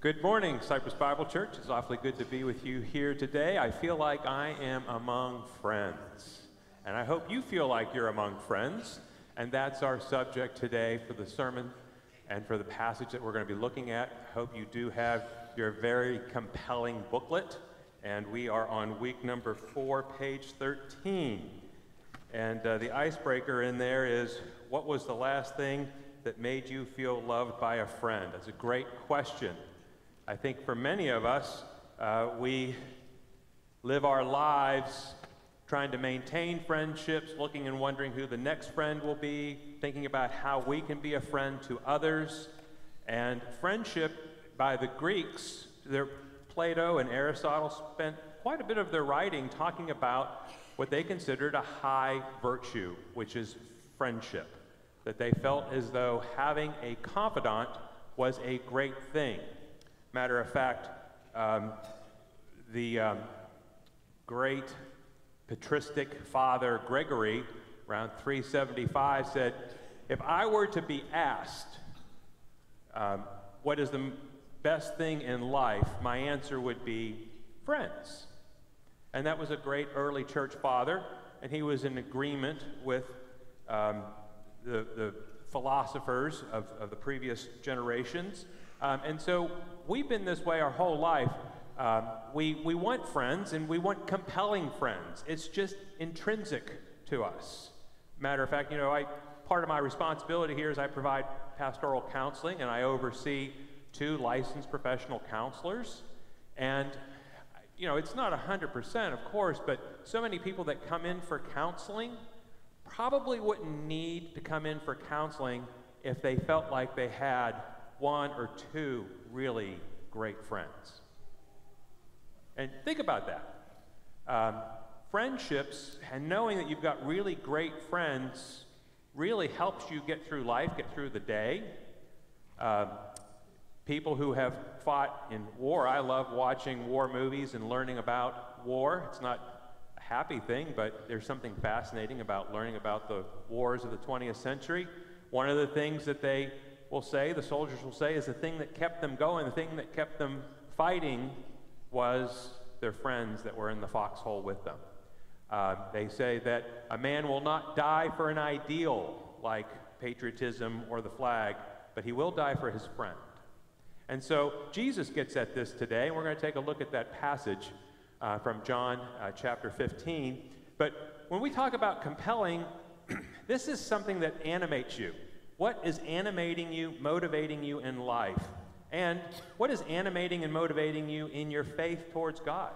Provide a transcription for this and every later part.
Good morning, Cypress Bible Church. It's awfully good to be with you here today. I feel like I am among friends. And I hope you feel like you're among friends. And that's our subject today for the sermon and for the passage that we're going to be looking at. I hope you do have your very compelling booklet. And we are on week number four, page 13. And uh, the icebreaker in there is what was the last thing that made you feel loved by a friend? That's a great question. I think for many of us, uh, we live our lives trying to maintain friendships, looking and wondering who the next friend will be, thinking about how we can be a friend to others. And friendship by the Greeks, Plato and Aristotle spent quite a bit of their writing talking about what they considered a high virtue, which is friendship. That they felt as though having a confidant was a great thing. Matter of fact, um, the um, great patristic father Gregory, around 375, said, If I were to be asked um, what is the best thing in life, my answer would be friends. And that was a great early church father, and he was in agreement with um, the, the philosophers of, of the previous generations. Um, and so we've been this way our whole life. Um, we, we want friends and we want compelling friends. It's just intrinsic to us. Matter of fact, you know, I, part of my responsibility here is I provide pastoral counseling and I oversee two licensed professional counselors. And, you know, it's not 100%, of course, but so many people that come in for counseling probably wouldn't need to come in for counseling if they felt like they had one or two really great friends. And think about that. Um, friendships and knowing that you've got really great friends really helps you get through life, get through the day. Um, people who have fought in war, I love watching war movies and learning about war. It's not a happy thing, but there's something fascinating about learning about the wars of the 20th century. One of the things that they will say, the soldiers will say, is the thing that kept them going, the thing that kept them fighting was their friends that were in the foxhole with them. Uh, they say that a man will not die for an ideal like patriotism or the flag, but he will die for his friend. And so Jesus gets at this today, and we're going to take a look at that passage uh, from John uh, chapter 15. But when we talk about compelling, this is something that animates you. What is animating you, motivating you in life? And what is animating and motivating you in your faith towards God?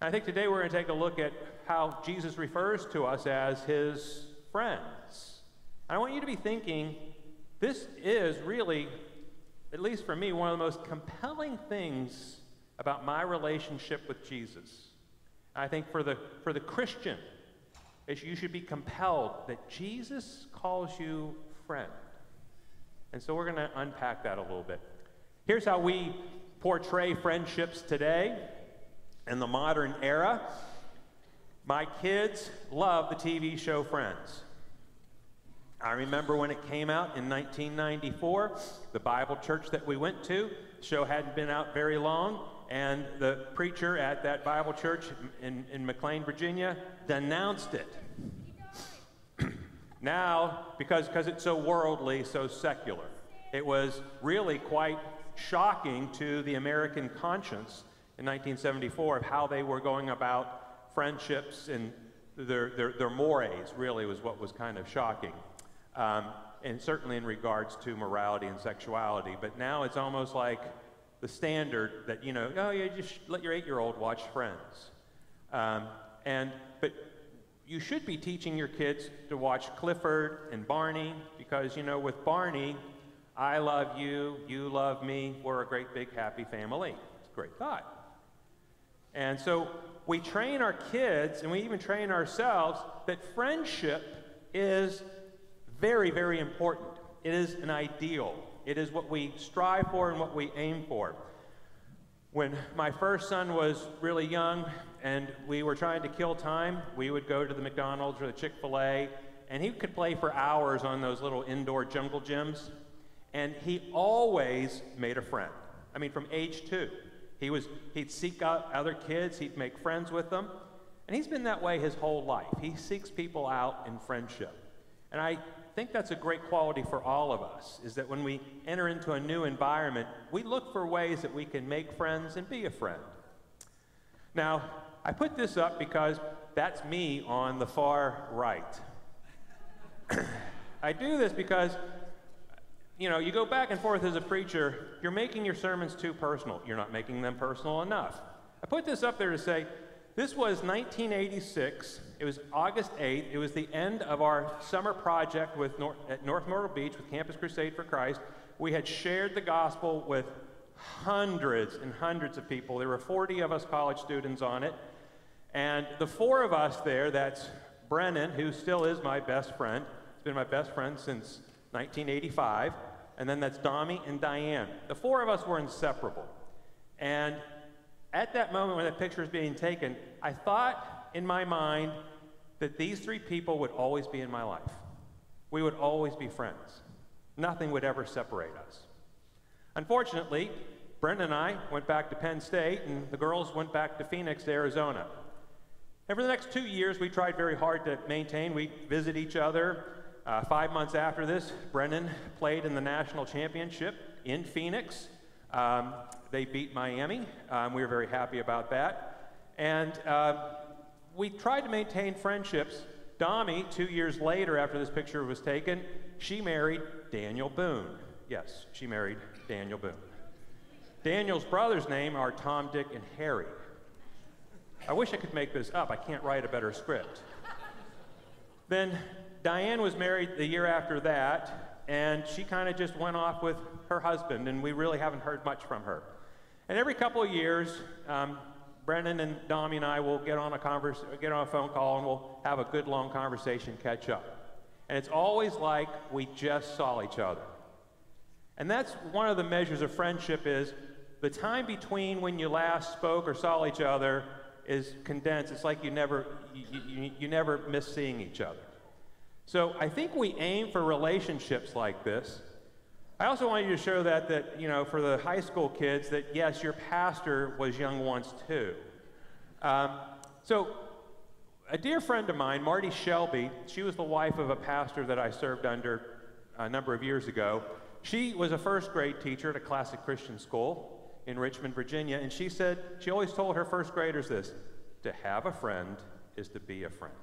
I think today we're going to take a look at how Jesus refers to us as his friends. And I want you to be thinking this is really, at least for me, one of the most compelling things about my relationship with Jesus. I think for the, for the Christian, you should be compelled that Jesus calls you friend. And so we're going to unpack that a little bit. Here's how we portray friendships today in the modern era. My kids love the TV show Friends. I remember when it came out in 1994, the Bible church that we went to, the show hadn't been out very long, and the preacher at that Bible church in, in McLean, Virginia, denounced it. Now, because, because it's so worldly, so secular, it was really quite shocking to the American conscience in 1974 of how they were going about friendships and their, their, their mores, really, was what was kind of shocking. Um, and certainly in regards to morality and sexuality. But now it's almost like the standard that, you know, oh, you just let your eight year old watch Friends. Um, and, but you should be teaching your kids to watch Clifford and Barney because, you know, with Barney, I love you, you love me, we're a great big happy family. It's a great thought. And so we train our kids and we even train ourselves that friendship is very, very important. It is an ideal. It is what we strive for and what we aim for. When my first son was really young and we were trying to kill time, we would go to the McDonald's or the Chick fil A, and he could play for hours on those little indoor jungle gyms. And he always made a friend. I mean, from age two. He was, he'd seek out other kids, he'd make friends with them. And he's been that way his whole life. He seeks people out in friendship. And I think that's a great quality for all of us, is that when we enter into a new environment, we look for ways that we can make friends and be a friend. Now, I put this up because that's me on the far right. I do this because, you know, you go back and forth as a preacher, you're making your sermons too personal. You're not making them personal enough. I put this up there to say this was 1986. It was August 8th. It was the end of our summer project with at North Myrtle Beach with Campus Crusade for Christ. We had shared the gospel with hundreds and hundreds of people. There were 40 of us college students on it. And the four of us there, that's Brennan, who still is my best friend, he's been my best friend since 1985. And then that's Dami and Diane. The four of us were inseparable. And at that moment when that picture was being taken, I thought in my mind that these three people would always be in my life. We would always be friends. Nothing would ever separate us. Unfortunately, Brenda and I went back to Penn State, and the girls went back to Phoenix, Arizona. And for the next two years, we tried very hard to maintain. We visit each other. Uh, five months after this, Brennan played in the national championship in Phoenix. Um, they beat Miami. Um, we were very happy about that. And uh, we tried to maintain friendships. Dami, two years later, after this picture was taken, she married Daniel Boone. Yes, she married Daniel Boone. Daniel's brothers' name are Tom, Dick, and Harry. I wish I could make this up. I can't write a better script. then Diane was married the year after that, and she kind of just went off with her husband, and we really haven't heard much from her. And every couple of years, um, Brendan and Dami and I will get on a converse, get on a phone call, and we'll have a good long conversation, catch up. And it's always like we just saw each other. And that's one of the measures of friendship is the time between when you last spoke or saw each other is condensed. It's like you never, you, you, you never miss seeing each other. So I think we aim for relationships like this. I also want you to show that, that, you know, for the high school kids, that yes, your pastor was young once too. Um, so a dear friend of mine, Marty Shelby, she was the wife of a pastor that I served under a number of years ago. She was a first grade teacher at a classic Christian school in Richmond, Virginia, and she said, she always told her first graders this to have a friend is to be a friend.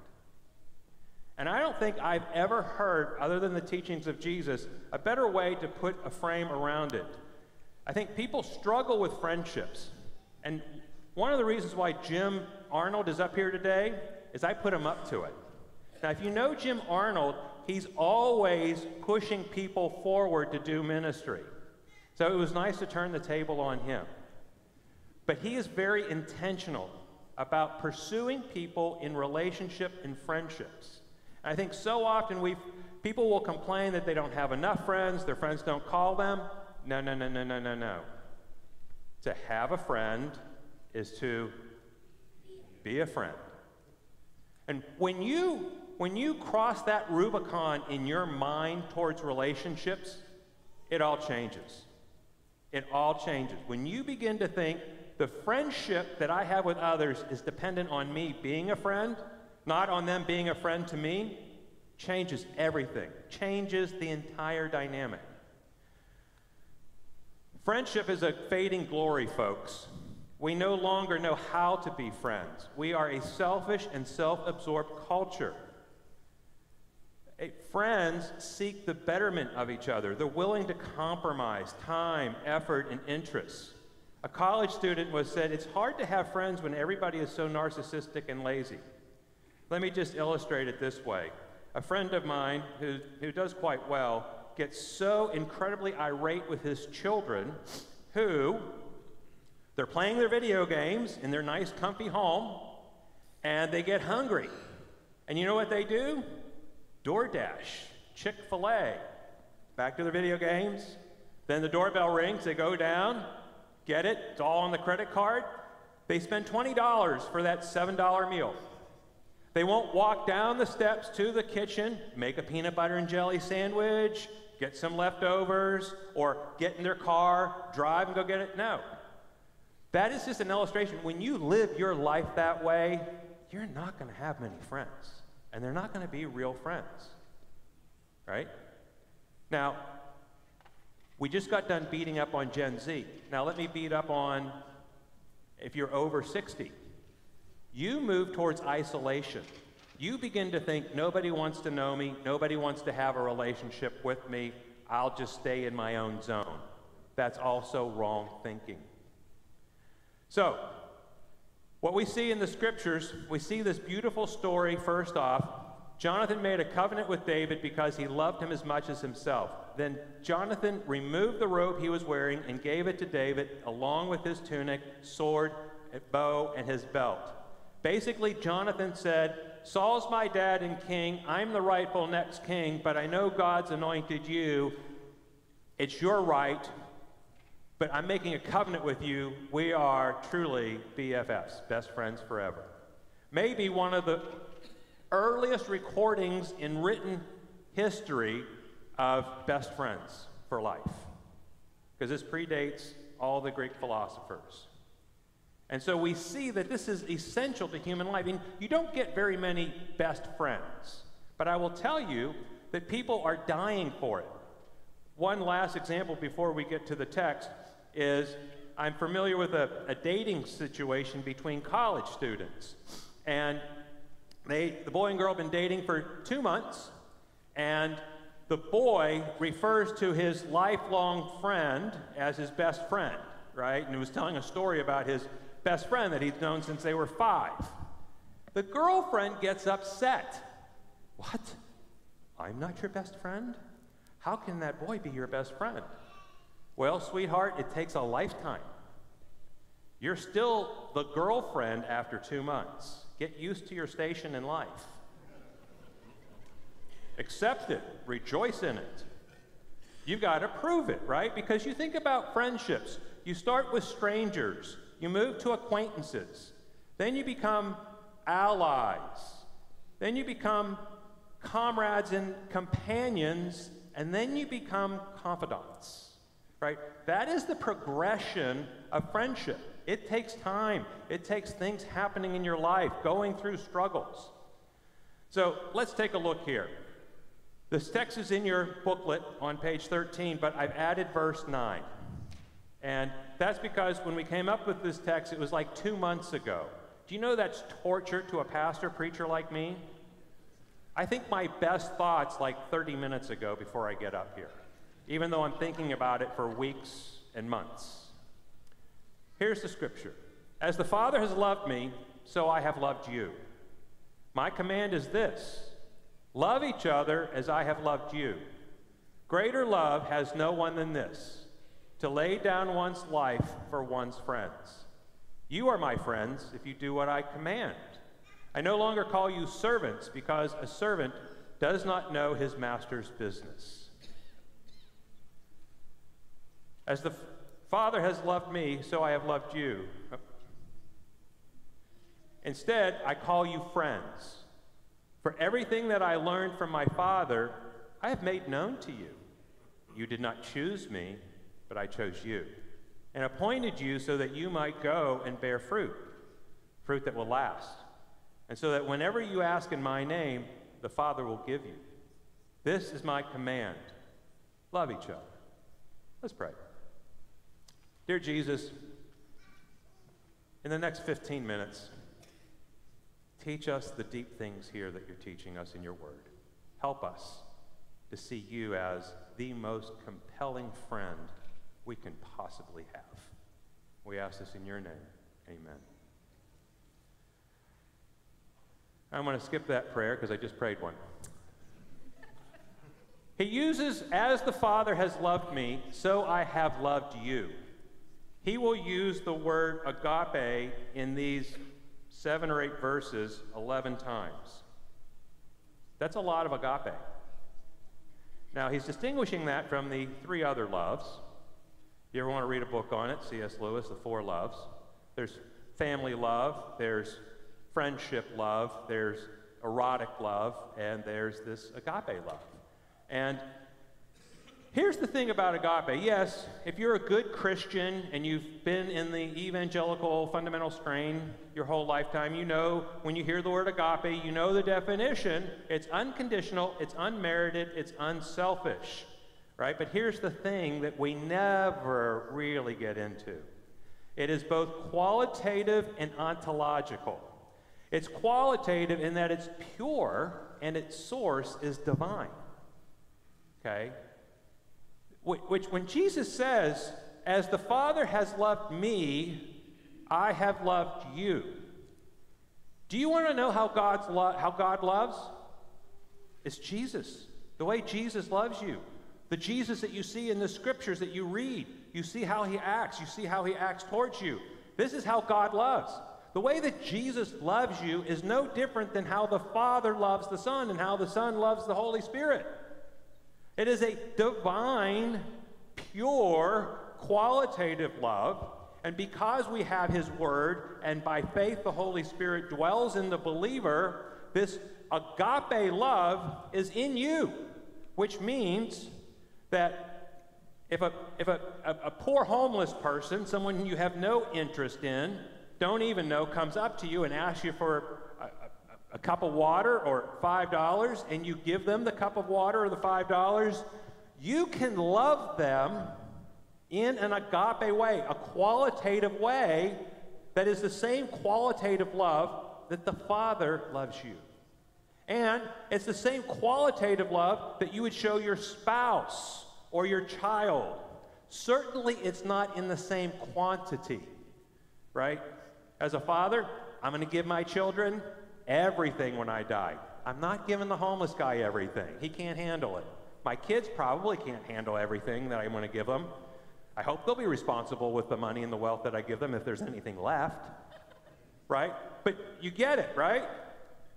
And I don't think I've ever heard, other than the teachings of Jesus, a better way to put a frame around it. I think people struggle with friendships. And one of the reasons why Jim Arnold is up here today is I put him up to it. Now, if you know Jim Arnold, he's always pushing people forward to do ministry. So it was nice to turn the table on him. But he is very intentional about pursuing people in relationship and friendships. I think so often we people will complain that they don't have enough friends, their friends don't call them. No, no, no, no, no, no, no. To have a friend is to be a friend. And when you when you cross that Rubicon in your mind towards relationships, it all changes. It all changes. When you begin to think the friendship that I have with others is dependent on me being a friend, not on them being a friend to me, changes everything, changes the entire dynamic. Friendship is a fading glory, folks. We no longer know how to be friends. We are a selfish and self absorbed culture. Friends seek the betterment of each other. They're willing to compromise time, effort, and interests. A college student was said, It's hard to have friends when everybody is so narcissistic and lazy. Let me just illustrate it this way. A friend of mine who, who does quite well gets so incredibly irate with his children who they're playing their video games in their nice, comfy home, and they get hungry. And you know what they do? DoorDash, Chick fil A, back to their video games. Then the doorbell rings, they go down, get it, it's all on the credit card. They spend $20 for that $7 meal. They won't walk down the steps to the kitchen, make a peanut butter and jelly sandwich, get some leftovers, or get in their car, drive and go get it. No. That is just an illustration. When you live your life that way, you're not going to have many friends, and they're not going to be real friends. Right? Now, we just got done beating up on Gen Z. Now, let me beat up on if you're over 60. You move towards isolation. You begin to think nobody wants to know me, nobody wants to have a relationship with me, I'll just stay in my own zone. That's also wrong thinking. So, what we see in the scriptures, we see this beautiful story first off. Jonathan made a covenant with David because he loved him as much as himself. Then Jonathan removed the robe he was wearing and gave it to David, along with his tunic, sword, bow, and his belt. Basically, Jonathan said, Saul's my dad and king. I'm the rightful next king, but I know God's anointed you. It's your right, but I'm making a covenant with you. We are truly BFFs, best friends forever. Maybe one of the earliest recordings in written history of best friends for life, because this predates all the Greek philosophers. And so we see that this is essential to human life. And you don't get very many best friends. But I will tell you that people are dying for it. One last example before we get to the text is I'm familiar with a, a dating situation between college students. And they, the boy and girl have been dating for two months, and the boy refers to his lifelong friend as his best friend, right? And he was telling a story about his best friend that he's known since they were five. The girlfriend gets upset. What? I'm not your best friend? How can that boy be your best friend? Well, sweetheart, it takes a lifetime. You're still the girlfriend after two months. Get used to your station in life. Accept it, rejoice in it. You've got to prove it, right? Because you think about friendships. You start with strangers, you move to acquaintances. Then you become allies. Then you become comrades and companions. And then you become confidants. Right? That is the progression of friendship. It takes time, it takes things happening in your life, going through struggles. So let's take a look here. This text is in your booklet on page 13, but I've added verse 9. And that's because when we came up with this text, it was like two months ago. Do you know that's torture to a pastor preacher like me? I think my best thoughts like 30 minutes ago before I get up here, even though I'm thinking about it for weeks and months. Here's the scripture As the Father has loved me, so I have loved you. My command is this love each other as I have loved you. Greater love has no one than this to lay down one's life for one's friends. You are my friends if you do what I command. I no longer call you servants because a servant does not know his master's business. As the Father has loved me, so I have loved you. Instead, I call you friends. For everything that I learned from my Father, I have made known to you. You did not choose me but I chose you and appointed you so that you might go and bear fruit, fruit that will last. And so that whenever you ask in my name, the Father will give you. This is my command love each other. Let's pray. Dear Jesus, in the next 15 minutes, teach us the deep things here that you're teaching us in your word. Help us to see you as the most compelling friend we can possibly have. We ask this in your name. Amen. I'm going to skip that prayer because I just prayed one. He uses, as the Father has loved me, so I have loved you. He will use the word agape in these seven or eight verses 11 times. That's a lot of agape. Now, he's distinguishing that from the three other loves you ever want to read a book on it? C.S. Lewis, The Four Loves. There's family love, there's friendship love, there's erotic love, and there's this agape love. And here's the thing about agape. Yes, if you're a good Christian and you've been in the evangelical fundamental strain your whole lifetime, you know when you hear the word agape, you know the definition. It's unconditional, it's unmerited, it's unselfish. Right? But here's the thing that we never really get into. It is both qualitative and ontological. It's qualitative in that it's pure and its source is divine. Okay? Which, when Jesus says, As the Father has loved me, I have loved you. Do you want to know how, God's lo- how God loves? It's Jesus. The way Jesus loves you. The Jesus that you see in the scriptures that you read. You see how he acts. You see how he acts towards you. This is how God loves. The way that Jesus loves you is no different than how the Father loves the Son and how the Son loves the Holy Spirit. It is a divine, pure, qualitative love. And because we have His Word, and by faith the Holy Spirit dwells in the believer, this agape love is in you, which means that if a, if a, a, a poor homeless person, someone you have no interest in, don't even know, comes up to you and asks you for a, cup of water or $5, and you give them the cup of water or the $5, you can love them in an agape way, a qualitative way that is the same qualitative love that the Father loves you. And it's the same qualitative love that you would show your spouse or your child. Certainly, it's not in the same quantity, right? As a father, I'm going to give my children everything when I die. I'm not giving the homeless guy everything. He can't handle it. My kids probably can't handle everything that I want to give them. I hope they'll be responsible with the money and the wealth that I give them if there's anything left. Right? But you get it, right?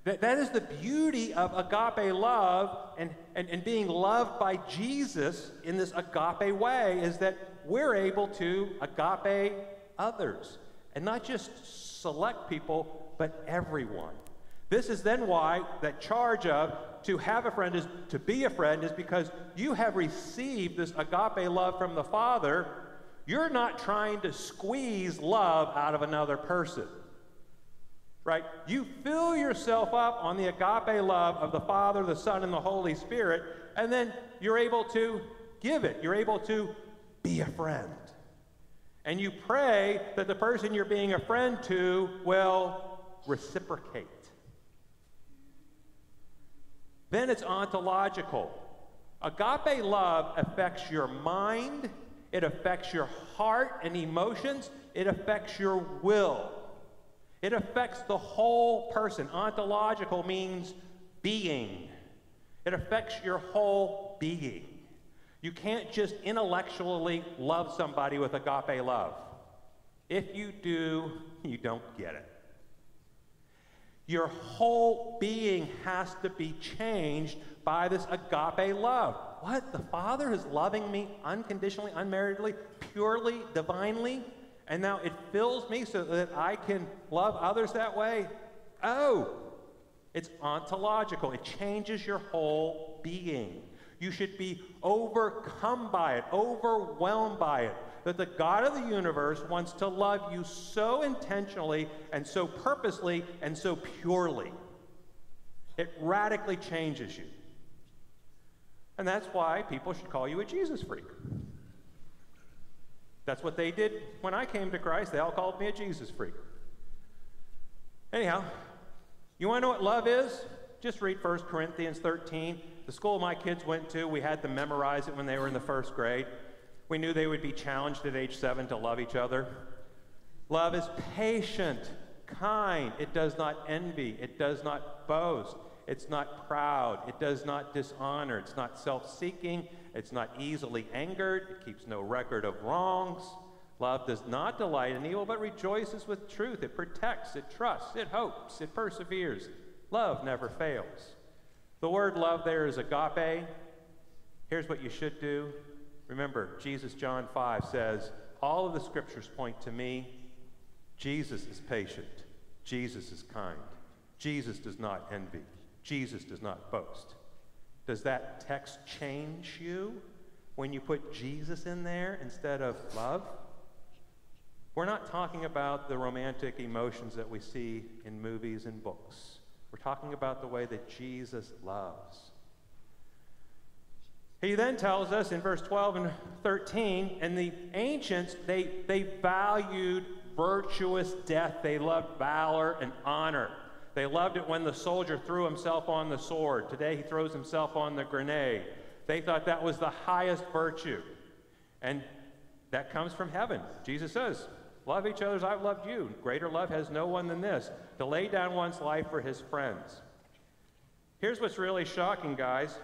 That, that is the beauty of agape love and, and, and being loved by Jesus in this agape way is that we're able to agape others. And not just select people, but everyone. This is then why that charge of to have a friend is to be a friend is because you have received this agape love from the Father. You're not trying to squeeze love out of another person. Right? You fill yourself up on the agape love of the Father, the Son, and the Holy Spirit, and then you're able to give it. You're able to be a friend. And you pray that the person you're being a friend to will reciprocate. Then it's ontological. Agape love affects your mind, it affects your heart and emotions, it affects your will. It affects the whole person. Ontological means being, it affects your whole being. You can't just intellectually love somebody with agape love. If you do, you don't get it. Your whole being has to be changed by this agape love. What? The Father is loving me unconditionally, unmeritedly, purely, divinely, and now it fills me so that I can love others that way? Oh, it's ontological. It changes your whole being. You should be overcome by it, overwhelmed by it. That the God of the universe wants to love you so intentionally and so purposely and so purely. It radically changes you. And that's why people should call you a Jesus freak. That's what they did when I came to Christ. They all called me a Jesus freak. Anyhow, you want to know what love is? Just read 1 Corinthians 13. The school my kids went to, we had them memorize it when they were in the first grade. We knew they would be challenged at age seven to love each other. Love is patient, kind. It does not envy. It does not boast. It's not proud. It does not dishonor. It's not self seeking. It's not easily angered. It keeps no record of wrongs. Love does not delight in evil, but rejoices with truth. It protects, it trusts, it hopes, it perseveres. Love never fails. The word love there is agape. Here's what you should do. Remember, Jesus, John 5 says, All of the scriptures point to me. Jesus is patient. Jesus is kind. Jesus does not envy. Jesus does not boast. Does that text change you when you put Jesus in there instead of love, we're not talking about the romantic emotions that we see in movies and books. We're talking about the way that Jesus loves. He then tells us in verse 12 and 13, and the ancients, they, they valued virtuous death. They loved valor and honor. They loved it when the soldier threw himself on the sword. Today he throws himself on the grenade. They thought that was the highest virtue. And that comes from heaven. Jesus says, Love each other as I've loved you. Greater love has no one than this to lay down one's life for his friends. Here's what's really shocking, guys,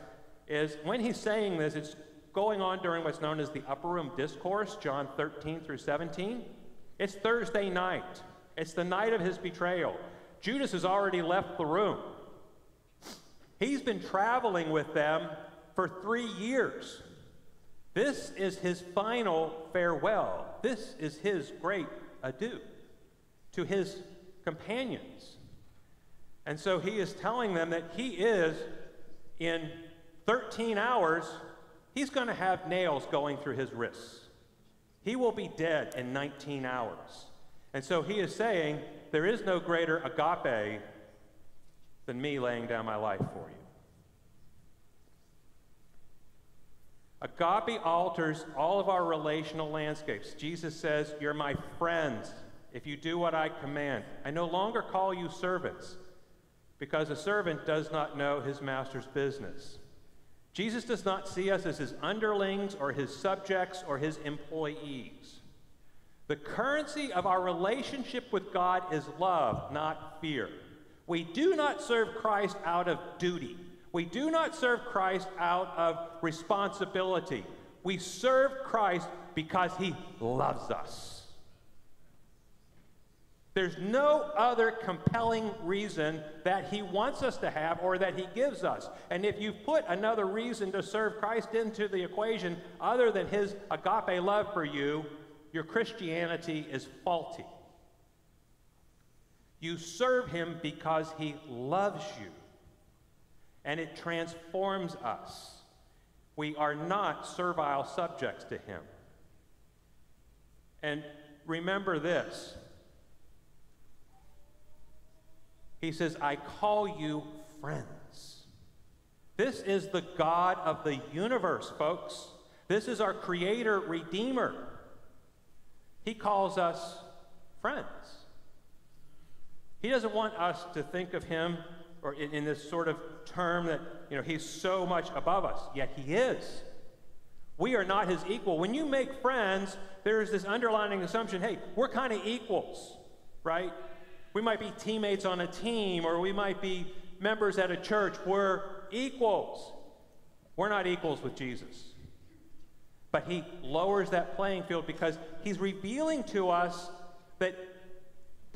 is when he's saying this, it's going on during what's known as the upper room discourse, John 13 through 17. It's Thursday night. It's the night of his betrayal. Judas has already left the room. He's been traveling with them for three years. This is his final farewell. This is his great adieu to his companions. And so he is telling them that he is, in 13 hours, he's going to have nails going through his wrists. He will be dead in 19 hours. And so he is saying, There is no greater agape than me laying down my life for you. Agape alters all of our relational landscapes. Jesus says, You're my friends if you do what I command. I no longer call you servants because a servant does not know his master's business. Jesus does not see us as his underlings or his subjects or his employees. The currency of our relationship with God is love, not fear. We do not serve Christ out of duty. We do not serve Christ out of responsibility. We serve Christ because he loves us. There's no other compelling reason that he wants us to have or that he gives us. And if you put another reason to serve Christ into the equation other than his agape love for you, your Christianity is faulty. You serve him because he loves you and it transforms us. We are not servile subjects to Him. And remember this He says, I call you friends. This is the God of the universe, folks. This is our Creator, Redeemer. He calls us friends. He doesn't want us to think of Him or in, in this sort of term that, you know, he's so much above us, yet he is. We are not his equal. When you make friends, there's this underlying assumption hey, we're kind of equals, right? We might be teammates on a team, or we might be members at a church. We're equals. We're not equals with Jesus. But he lowers that playing field because he's revealing to us that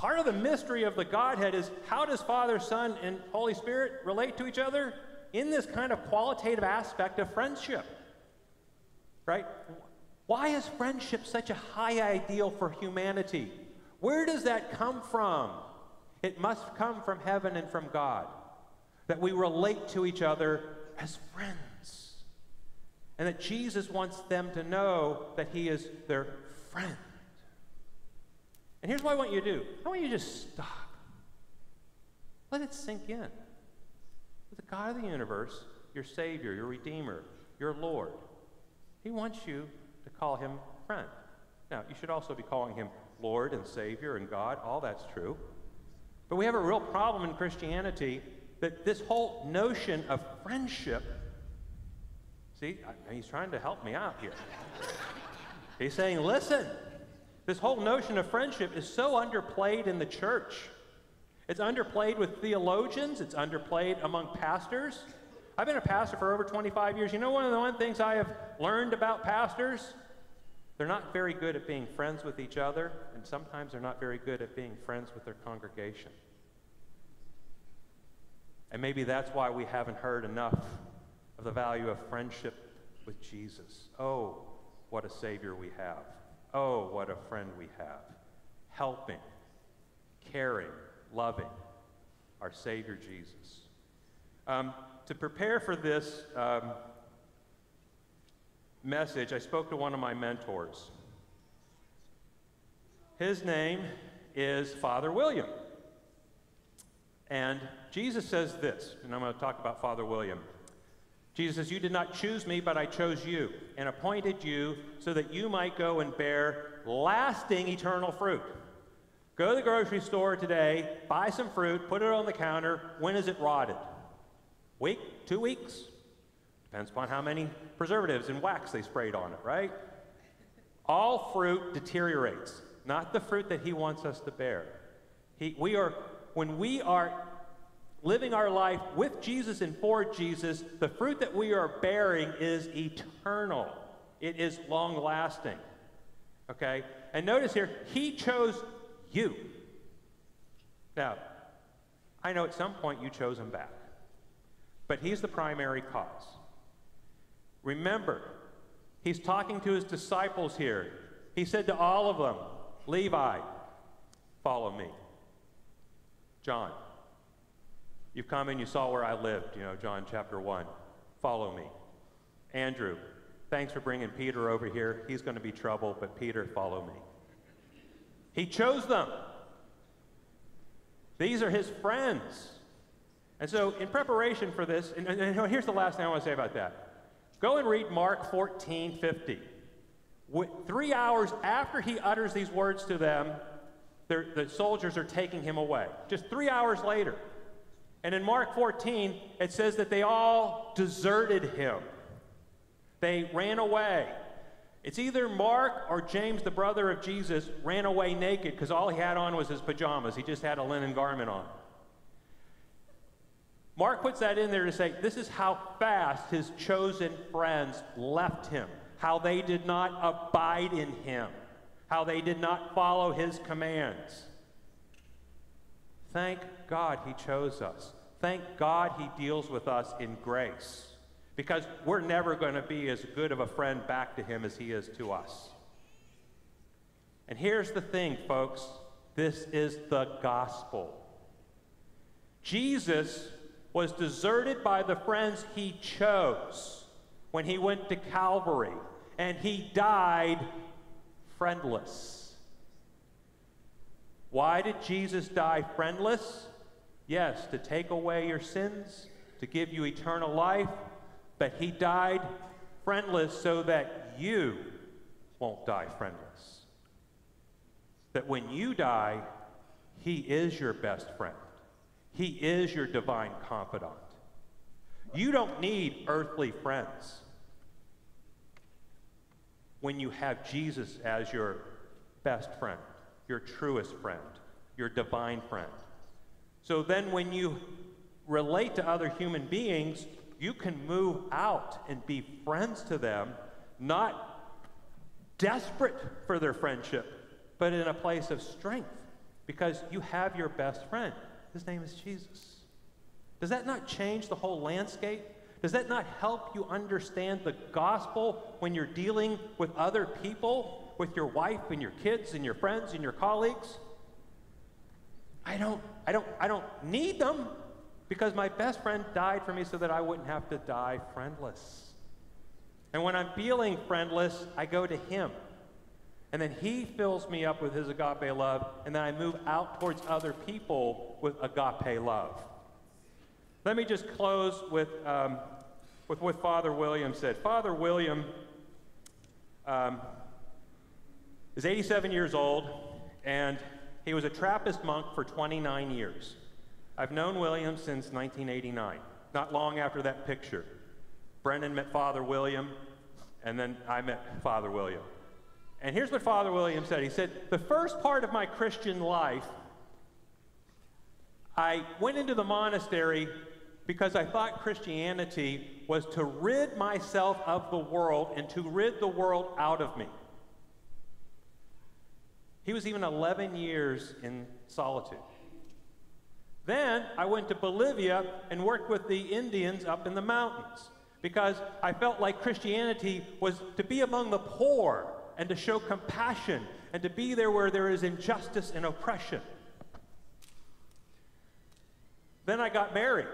Part of the mystery of the Godhead is how does Father, Son, and Holy Spirit relate to each other? In this kind of qualitative aspect of friendship. Right? Why is friendship such a high ideal for humanity? Where does that come from? It must come from heaven and from God. That we relate to each other as friends. And that Jesus wants them to know that He is their friend. And here's what I want you to do I want you to just stop. Let it sink in. The God of the universe, your Savior, your Redeemer, your Lord, He wants you to call Him friend. Now, you should also be calling Him Lord and Savior and God. All that's true. But we have a real problem in Christianity that this whole notion of friendship, see, he's trying to help me out here. he's saying, listen, this whole notion of friendship is so underplayed in the church. It's underplayed with theologians, it's underplayed among pastors. I've been a pastor for over 25 years. You know, one of the one things I have learned about pastors? They're not very good at being friends with each other, and sometimes they're not very good at being friends with their congregation. And maybe that's why we haven't heard enough of the value of friendship with Jesus. Oh, what a Savior we have. Oh, what a friend we have. Helping, caring, loving, our Savior Jesus. Um, to prepare for this, um, message, I spoke to one of my mentors. His name is Father William. And Jesus says this, and I'm going to talk about Father William. Jesus says, You did not choose me, but I chose you and appointed you so that you might go and bear lasting eternal fruit. Go to the grocery store today, buy some fruit, put it on the counter. When is it rotted? Week? Two weeks? Depends upon how many preservatives and wax they sprayed on it, right? All fruit deteriorates, not the fruit that he wants us to bear. He, we are, when we are living our life with Jesus and for Jesus, the fruit that we are bearing is eternal. It is long lasting. Okay? And notice here, he chose you. Now, I know at some point you chose him back, but he's the primary cause. Remember, he's talking to his disciples here. He said to all of them, Levi, follow me. John, you've come and you saw where I lived, you know, John chapter 1. Follow me. Andrew, thanks for bringing Peter over here. He's going to be trouble, but Peter, follow me. He chose them. These are his friends. And so, in preparation for this, and, and here's the last thing I want to say about that. Go and read Mark 14 50. Three hours after he utters these words to them, the soldiers are taking him away. Just three hours later. And in Mark 14, it says that they all deserted him. They ran away. It's either Mark or James, the brother of Jesus, ran away naked because all he had on was his pajamas. He just had a linen garment on. Mark puts that in there to say this is how fast his chosen friends left him, how they did not abide in him, how they did not follow his commands. Thank God he chose us. Thank God he deals with us in grace because we're never going to be as good of a friend back to him as he is to us. And here's the thing, folks this is the gospel. Jesus was deserted by the friends he chose when he went to Calvary, and he died friendless. Why did Jesus die friendless? Yes, to take away your sins, to give you eternal life, but he died friendless so that you won't die friendless. That when you die, he is your best friend. He is your divine confidant. You don't need earthly friends when you have Jesus as your best friend, your truest friend, your divine friend. So then, when you relate to other human beings, you can move out and be friends to them, not desperate for their friendship, but in a place of strength because you have your best friend. His name is Jesus. Does that not change the whole landscape? Does that not help you understand the gospel when you're dealing with other people, with your wife and your kids and your friends and your colleagues? I don't, I don't, I don't need them because my best friend died for me so that I wouldn't have to die friendless. And when I'm feeling friendless, I go to him. And then he fills me up with his agape love, and then I move out towards other people with agape love. Let me just close with, um, with what Father William said. Father William um, is 87 years old, and he was a Trappist monk for 29 years. I've known William since 1989, not long after that picture. Brendan met Father William, and then I met Father William. And here's what Father William said He said, The first part of my Christian life, I went into the monastery because I thought Christianity was to rid myself of the world and to rid the world out of me. He was even 11 years in solitude. Then I went to Bolivia and worked with the Indians up in the mountains because I felt like Christianity was to be among the poor and to show compassion and to be there where there is injustice and oppression. Then I got married.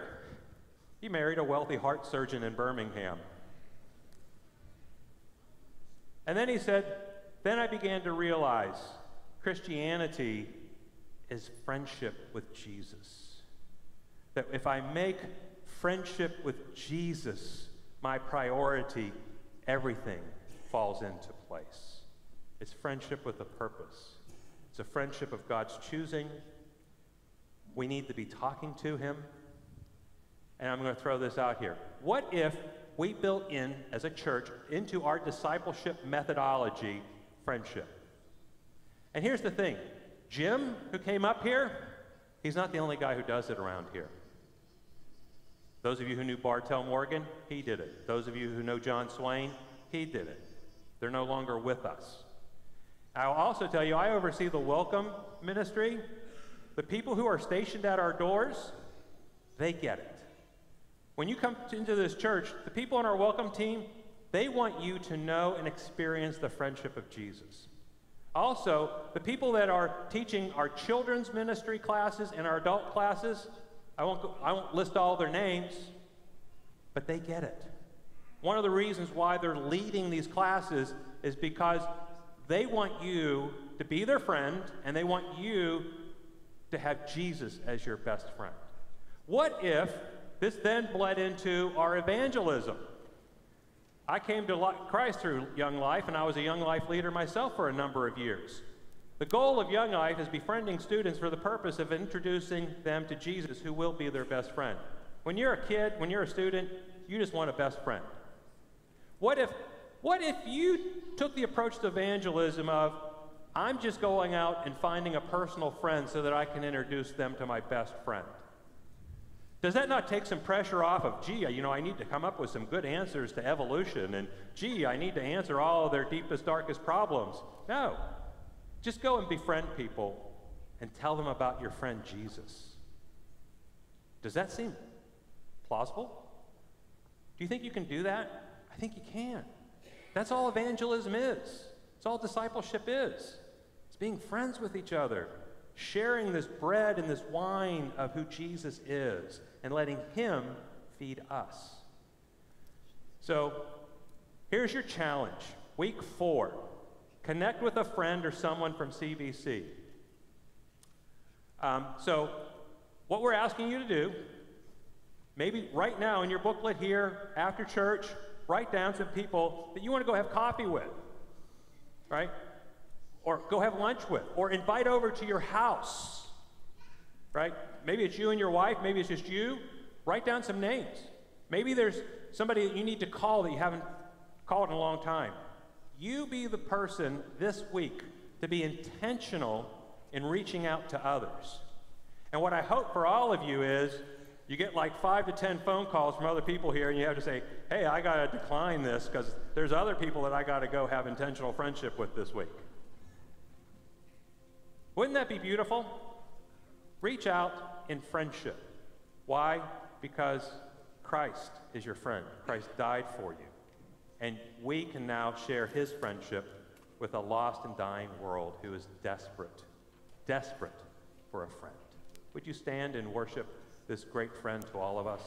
He married a wealthy heart surgeon in Birmingham. And then he said, Then I began to realize Christianity is friendship with Jesus. That if I make friendship with Jesus my priority, everything falls into place. It's friendship with a purpose. It's a friendship of God's choosing. We need to be talking to Him. And I'm going to throw this out here. What if we built in, as a church, into our discipleship methodology, friendship? And here's the thing Jim, who came up here, he's not the only guy who does it around here. Those of you who knew Bartell Morgan, he did it. Those of you who know John Swain, he did it. They're no longer with us. I'll also tell you, I oversee the welcome ministry. The people who are stationed at our doors, they get it. When you come into this church, the people on our welcome team, they want you to know and experience the friendship of Jesus. Also, the people that are teaching our children's ministry classes and our adult classes, I won't, go, I won't list all their names, but they get it. One of the reasons why they're leading these classes is because they want you to be their friend and they want you to have Jesus as your best friend. What if this then bled into our evangelism? I came to Christ through Young Life, and I was a Young Life leader myself for a number of years. The goal of Young Life is befriending students for the purpose of introducing them to Jesus, who will be their best friend. When you're a kid, when you're a student, you just want a best friend. What if, what if you took the approach to evangelism of, I'm just going out and finding a personal friend so that I can introduce them to my best friend? Does that not take some pressure off of, gee, you know, I need to come up with some good answers to evolution, and gee, I need to answer all of their deepest, darkest problems? No. Just go and befriend people and tell them about your friend Jesus. Does that seem plausible? Do you think you can do that? I think you can. That's all evangelism is. It's all discipleship is. It's being friends with each other, sharing this bread and this wine of who Jesus is, and letting Him feed us. So here's your challenge week four connect with a friend or someone from CBC. Um, so, what we're asking you to do, maybe right now in your booklet here, after church, write down some people that you want to go have coffee with, right? Or go have lunch with, or invite over to your house, right? Maybe it's you and your wife, maybe it's just you. Write down some names. Maybe there's somebody that you need to call that you haven't called in a long time. You be the person this week to be intentional in reaching out to others. And what I hope for all of you is you get like five to 10 phone calls from other people here, and you have to say, hey, I got to decline this because there's other people that I got to go have intentional friendship with this week. Wouldn't that be beautiful? Reach out in friendship. Why? Because Christ is your friend. Christ died for you. And we can now share his friendship with a lost and dying world who is desperate, desperate for a friend. Would you stand and worship this great friend to all of us?